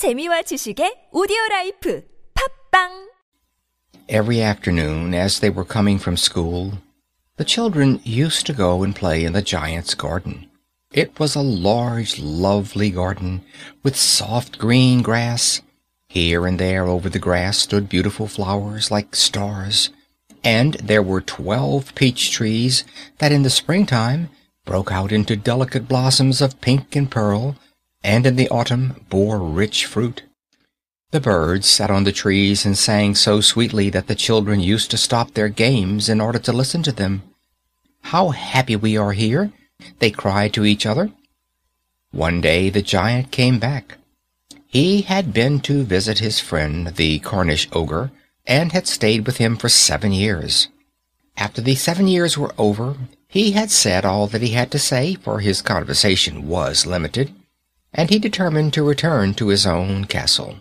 재미와 지식의 오디오 라이프 팟빵 Every afternoon as they were coming from school, the children used to go and play in the giant's garden. It was a large, lovely garden with soft green grass. Here and there over the grass stood beautiful flowers like stars, and there were twelve peach trees that in the springtime broke out into delicate blossoms of pink and pearl, and in the autumn bore rich fruit. The birds sat on the trees and sang so sweetly that the children used to stop their games in order to listen to them. How happy we are here! they cried to each other. One day the giant came back. He had been to visit his friend, the Cornish ogre, and had stayed with him for seven years. After the seven years were over, he had said all that he had to say, for his conversation was limited, and he determined to return to his own castle.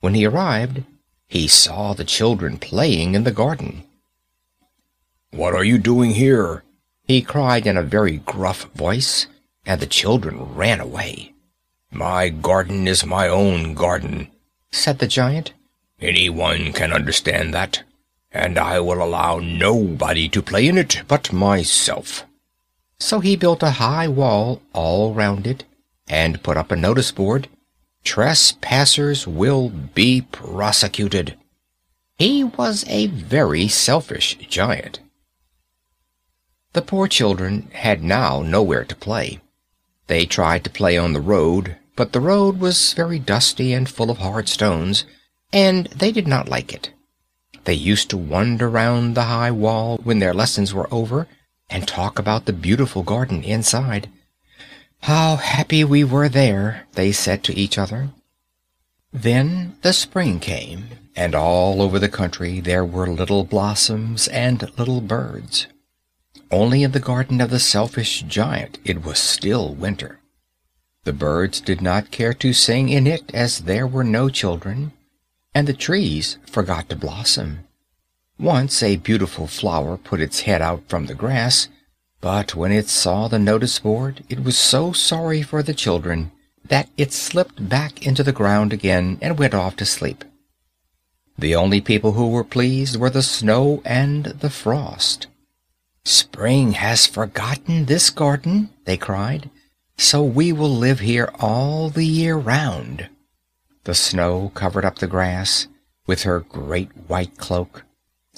When he arrived, he saw the children playing in the garden. What are you doing here? he cried in a very gruff voice, and the children ran away. My garden is my own garden, said the giant. Anyone can understand that, and I will allow nobody to play in it but myself. So he built a high wall all round it, and put up a notice board Trespassers will be prosecuted. He was a very selfish giant. The poor children had now nowhere to play. They tried to play on the road, but the road was very dusty and full of hard stones, and they did not like it. They used to wander round the high wall when their lessons were over, and talk about the beautiful garden inside. How happy we were there, they said to each other. Then the spring came, and all over the country there were little blossoms and little birds. Only in the garden of the selfish giant it was still winter. The birds did not care to sing in it as there were no children, and the trees forgot to blossom. Once a beautiful flower put its head out from the grass, but when it saw the notice board, it was so sorry for the children that it slipped back into the ground again and went off to sleep. The only people who were pleased were the snow and the frost. Spring has forgotten this garden, they cried, so we will live here all the year round. The snow covered up the grass with her great white cloak,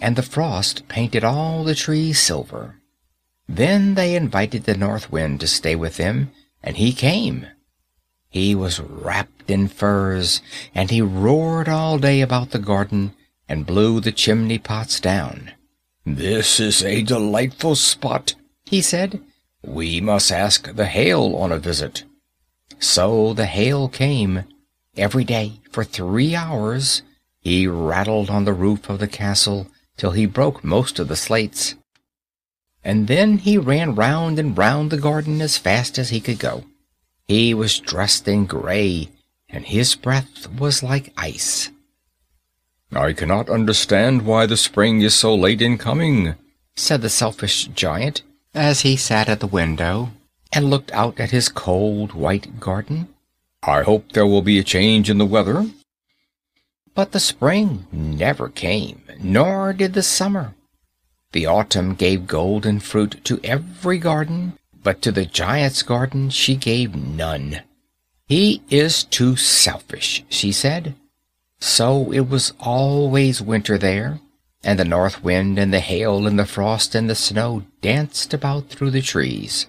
and the frost painted all the trees silver. Then they invited the North Wind to stay with them, and he came. He was wrapped in furs, and he roared all day about the garden and blew the chimney pots down. This is a delightful spot, he said. We must ask the hail on a visit. So the hail came. Every day, for three hours, he rattled on the roof of the castle till he broke most of the slates and then he ran round and round the garden as fast as he could go. He was dressed in gray, and his breath was like ice. I cannot understand why the spring is so late in coming, said the selfish giant, as he sat at the window and looked out at his cold white garden. I hope there will be a change in the weather. But the spring never came, nor did the summer. The autumn gave golden fruit to every garden, but to the giant's garden she gave none. He is too selfish, she said. So it was always winter there, and the north wind and the hail and the frost and the snow danced about through the trees.